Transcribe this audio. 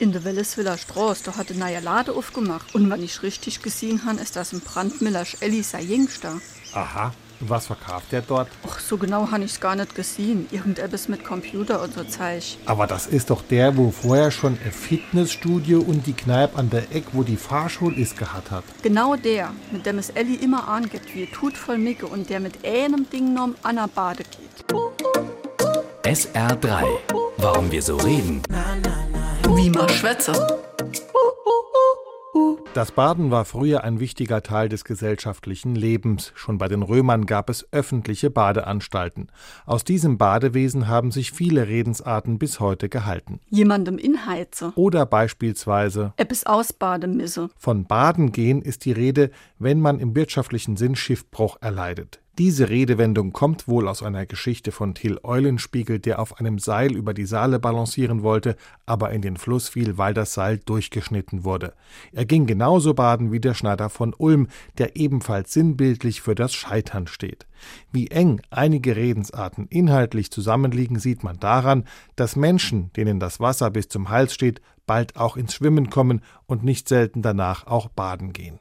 In der Welleswiller Straße, da hat ein neuer Lade aufgemacht. Und wenn ich richtig gesehen habe, ist das ein Brandmiller Elli sein Jüngster. Aha. Und was verkauft der dort? Ach, so genau habe ich es gar nicht gesehen. Irgendetwas mit Computer und so Zeug. Aber das ist doch der, wo vorher schon ein Fitnessstudio und die Kneipe an der Eck, wo die Fahrschule ist, gehabt hat. Genau der, mit dem es Elli immer angeht, wie tut voll Micke und der mit einem Ding nom an der Bade geht. SR3. Warum wir so reden. Wie man schwätze. Das Baden war früher ein wichtiger Teil des gesellschaftlichen Lebens. Schon bei den Römern gab es öffentliche Badeanstalten. Aus diesem Badewesen haben sich viele Redensarten bis heute gehalten. Jemandem inheize. Oder beispielsweise Etwas ausbaden misse. von Baden gehen ist die Rede, wenn man im wirtschaftlichen Sinn Schiffbruch erleidet. Diese Redewendung kommt wohl aus einer Geschichte von Till Eulenspiegel, der auf einem Seil über die Saale balancieren wollte, aber in den Fluss fiel, weil das Seil durchgeschnitten wurde. Er ging genauso baden wie der Schneider von Ulm, der ebenfalls sinnbildlich für das Scheitern steht. Wie eng einige Redensarten inhaltlich zusammenliegen, sieht man daran, dass Menschen, denen das Wasser bis zum Hals steht, bald auch ins Schwimmen kommen und nicht selten danach auch baden gehen.